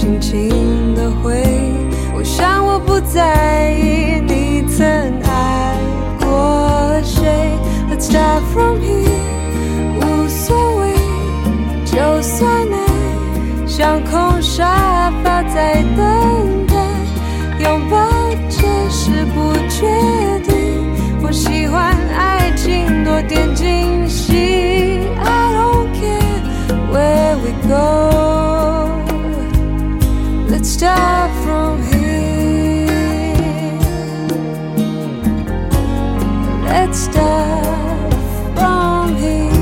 轻轻的挥我想我不在意你曾爱过谁。Let's start from here 无所谓就算爱像空沙 Let's start from here. Let's start from here.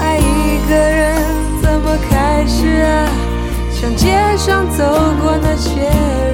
爱一个人怎么开始啊？像街上走过那些人。